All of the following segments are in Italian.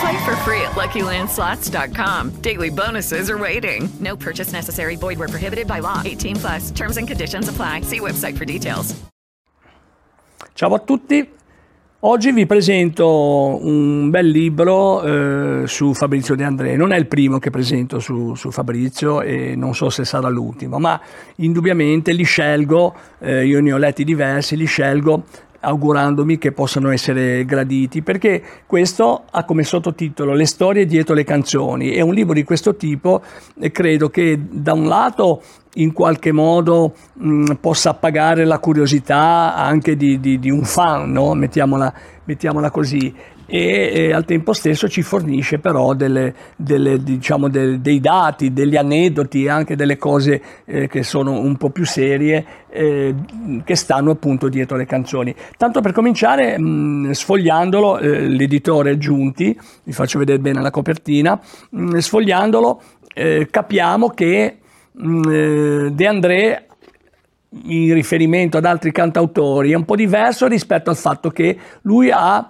Play for free at LuckyLandSlots.com. Daily bonuses are waiting. No purchase necessary. Void where prohibited by law. 18 plus. Terms and conditions apply. See website for details. Ciao a tutti. Oggi vi presento un bel libro eh, su Fabrizio De André. Non è il primo che presento su, su, Fabrizio e non so se sarà l'ultimo, ma indubbiamente li scelgo, eh, io ne ho letti diversi, li scelgo augurandomi che possano essere graditi, perché questo ha come sottotitolo Le storie dietro le canzoni. È un libro di questo tipo e credo che da un lato in qualche modo mh, possa appagare la curiosità anche di, di, di un fan, no? mettiamola, mettiamola così, e, e, al tempo stesso ci fornisce però delle, delle, diciamo, del, dei dati, degli aneddoti, anche delle cose eh, che sono un po' più serie eh, che stanno appunto dietro le canzoni. Tanto per cominciare, mh, sfogliandolo, eh, l'editore Giunti, vi faccio vedere bene la copertina, mh, sfogliandolo eh, capiamo che mh, eh, De André in riferimento ad altri cantautori è un po' diverso rispetto al fatto che lui ha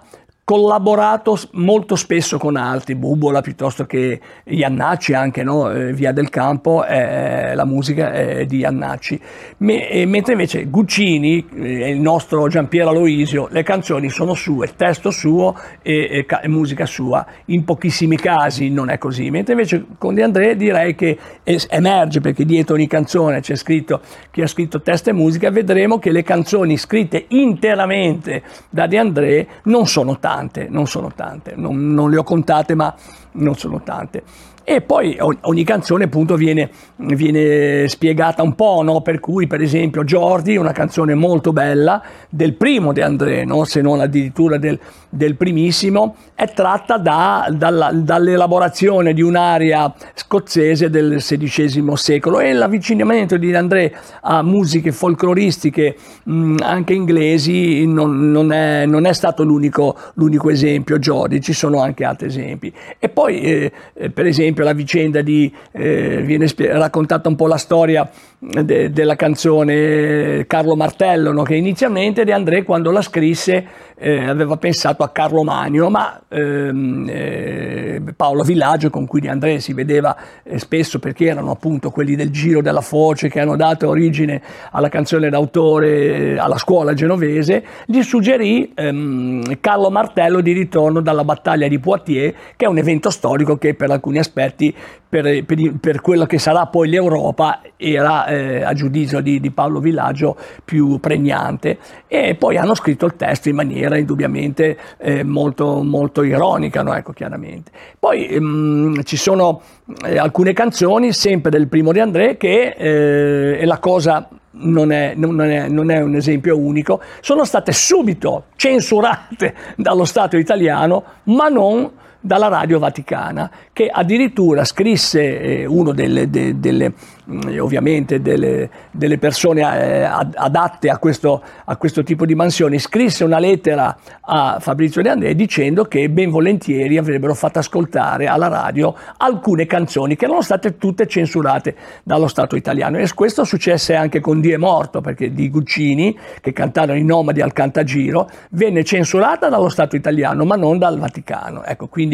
collaborato molto spesso con altri, Bubola piuttosto che Iannacci, anche no? eh, Via del Campo, eh, la musica è di Iannacci. Me, eh, mentre invece Guccini, eh, il nostro Giampiero Aloisio, le canzoni sono sue, testo suo e, e, e, musica sua. In pochissimi casi non è così, mentre invece con De André direi che es- emerge perché dietro ogni canzone c'è scritto chi ha scritto testo e musica, vedremo che le canzoni scritte interamente da De André non sono tante tante, non sono tante, non, non le ho contate ma non sono tante. E poi ogni canzone appunto viene, viene spiegata un po', no? per cui per esempio Jordi, una canzone molto bella del primo De André, no? se non addirittura del, del primissimo, è tratta da, dalla, dall'elaborazione di un'aria scozzese del XVI secolo e l'avvicinamento di De André a musiche folcloristiche mh, anche inglesi non, non, è, non è, stato l'unico, l'unico esempio Jordi, ci sono anche altri esempi. E poi eh, per esempio esempio la vicenda di, eh, viene raccontata un po' la storia de, della canzone Carlo Martello, no? che inizialmente De André quando la scrisse eh, aveva pensato a Carlo Magno, ma ehm, eh, Paolo Villaggio, con cui De André si vedeva eh, spesso perché erano appunto quelli del Giro della Foce che hanno dato origine alla canzone d'autore eh, alla scuola genovese, gli suggerì ehm, Carlo Martello di ritorno dalla battaglia di Poitiers, che è un evento storico che per alcuni aspetti, per, per, per quello che sarà poi l'Europa, era eh, a giudizio di, di Paolo Villaggio più pregnante. E poi hanno scritto il testo in maniera maniera indubbiamente eh, molto, molto ironica, no? ecco, chiaramente. Poi ehm, ci sono eh, alcune canzoni, sempre del primo di André, che eh, è la cosa non è, non, è, non è, un esempio unico, sono state subito censurate dallo Stato italiano, ma non dalla Radio Vaticana, che addirittura scrisse eh, uno delle, de, delle mm, ovviamente delle, delle persone eh, adatte a questo, a questo, tipo di mansioni, scrisse una lettera a Fabrizio De André dicendo che ben volentieri avrebbero fatto ascoltare alla radio alcune canzoni che erano state tutte censurate dallo Stato italiano. E questo successe anche con Die Morto, perché di Guccini, che cantavano i nomadi al cantagiro, venne censurata dallo Stato italiano, ma non dal Vaticano. Ecco, quindi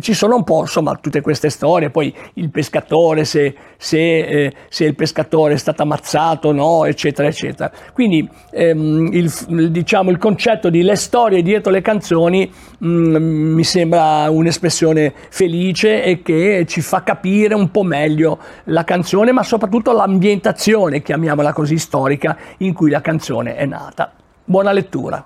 ci sono un po' insomma tutte queste storie, poi il pescatore se, se se, se il pescatore è stato ammazzato no, eccetera, eccetera. Quindi ehm, il, diciamo, il concetto di le storie dietro le canzoni mh, mm, mi sembra un'espressione felice e che ci fa capire un po' meglio la canzone, ma soprattutto l'ambientazione, chiamiamola così, storica in cui la canzone è nata. Buona lettura.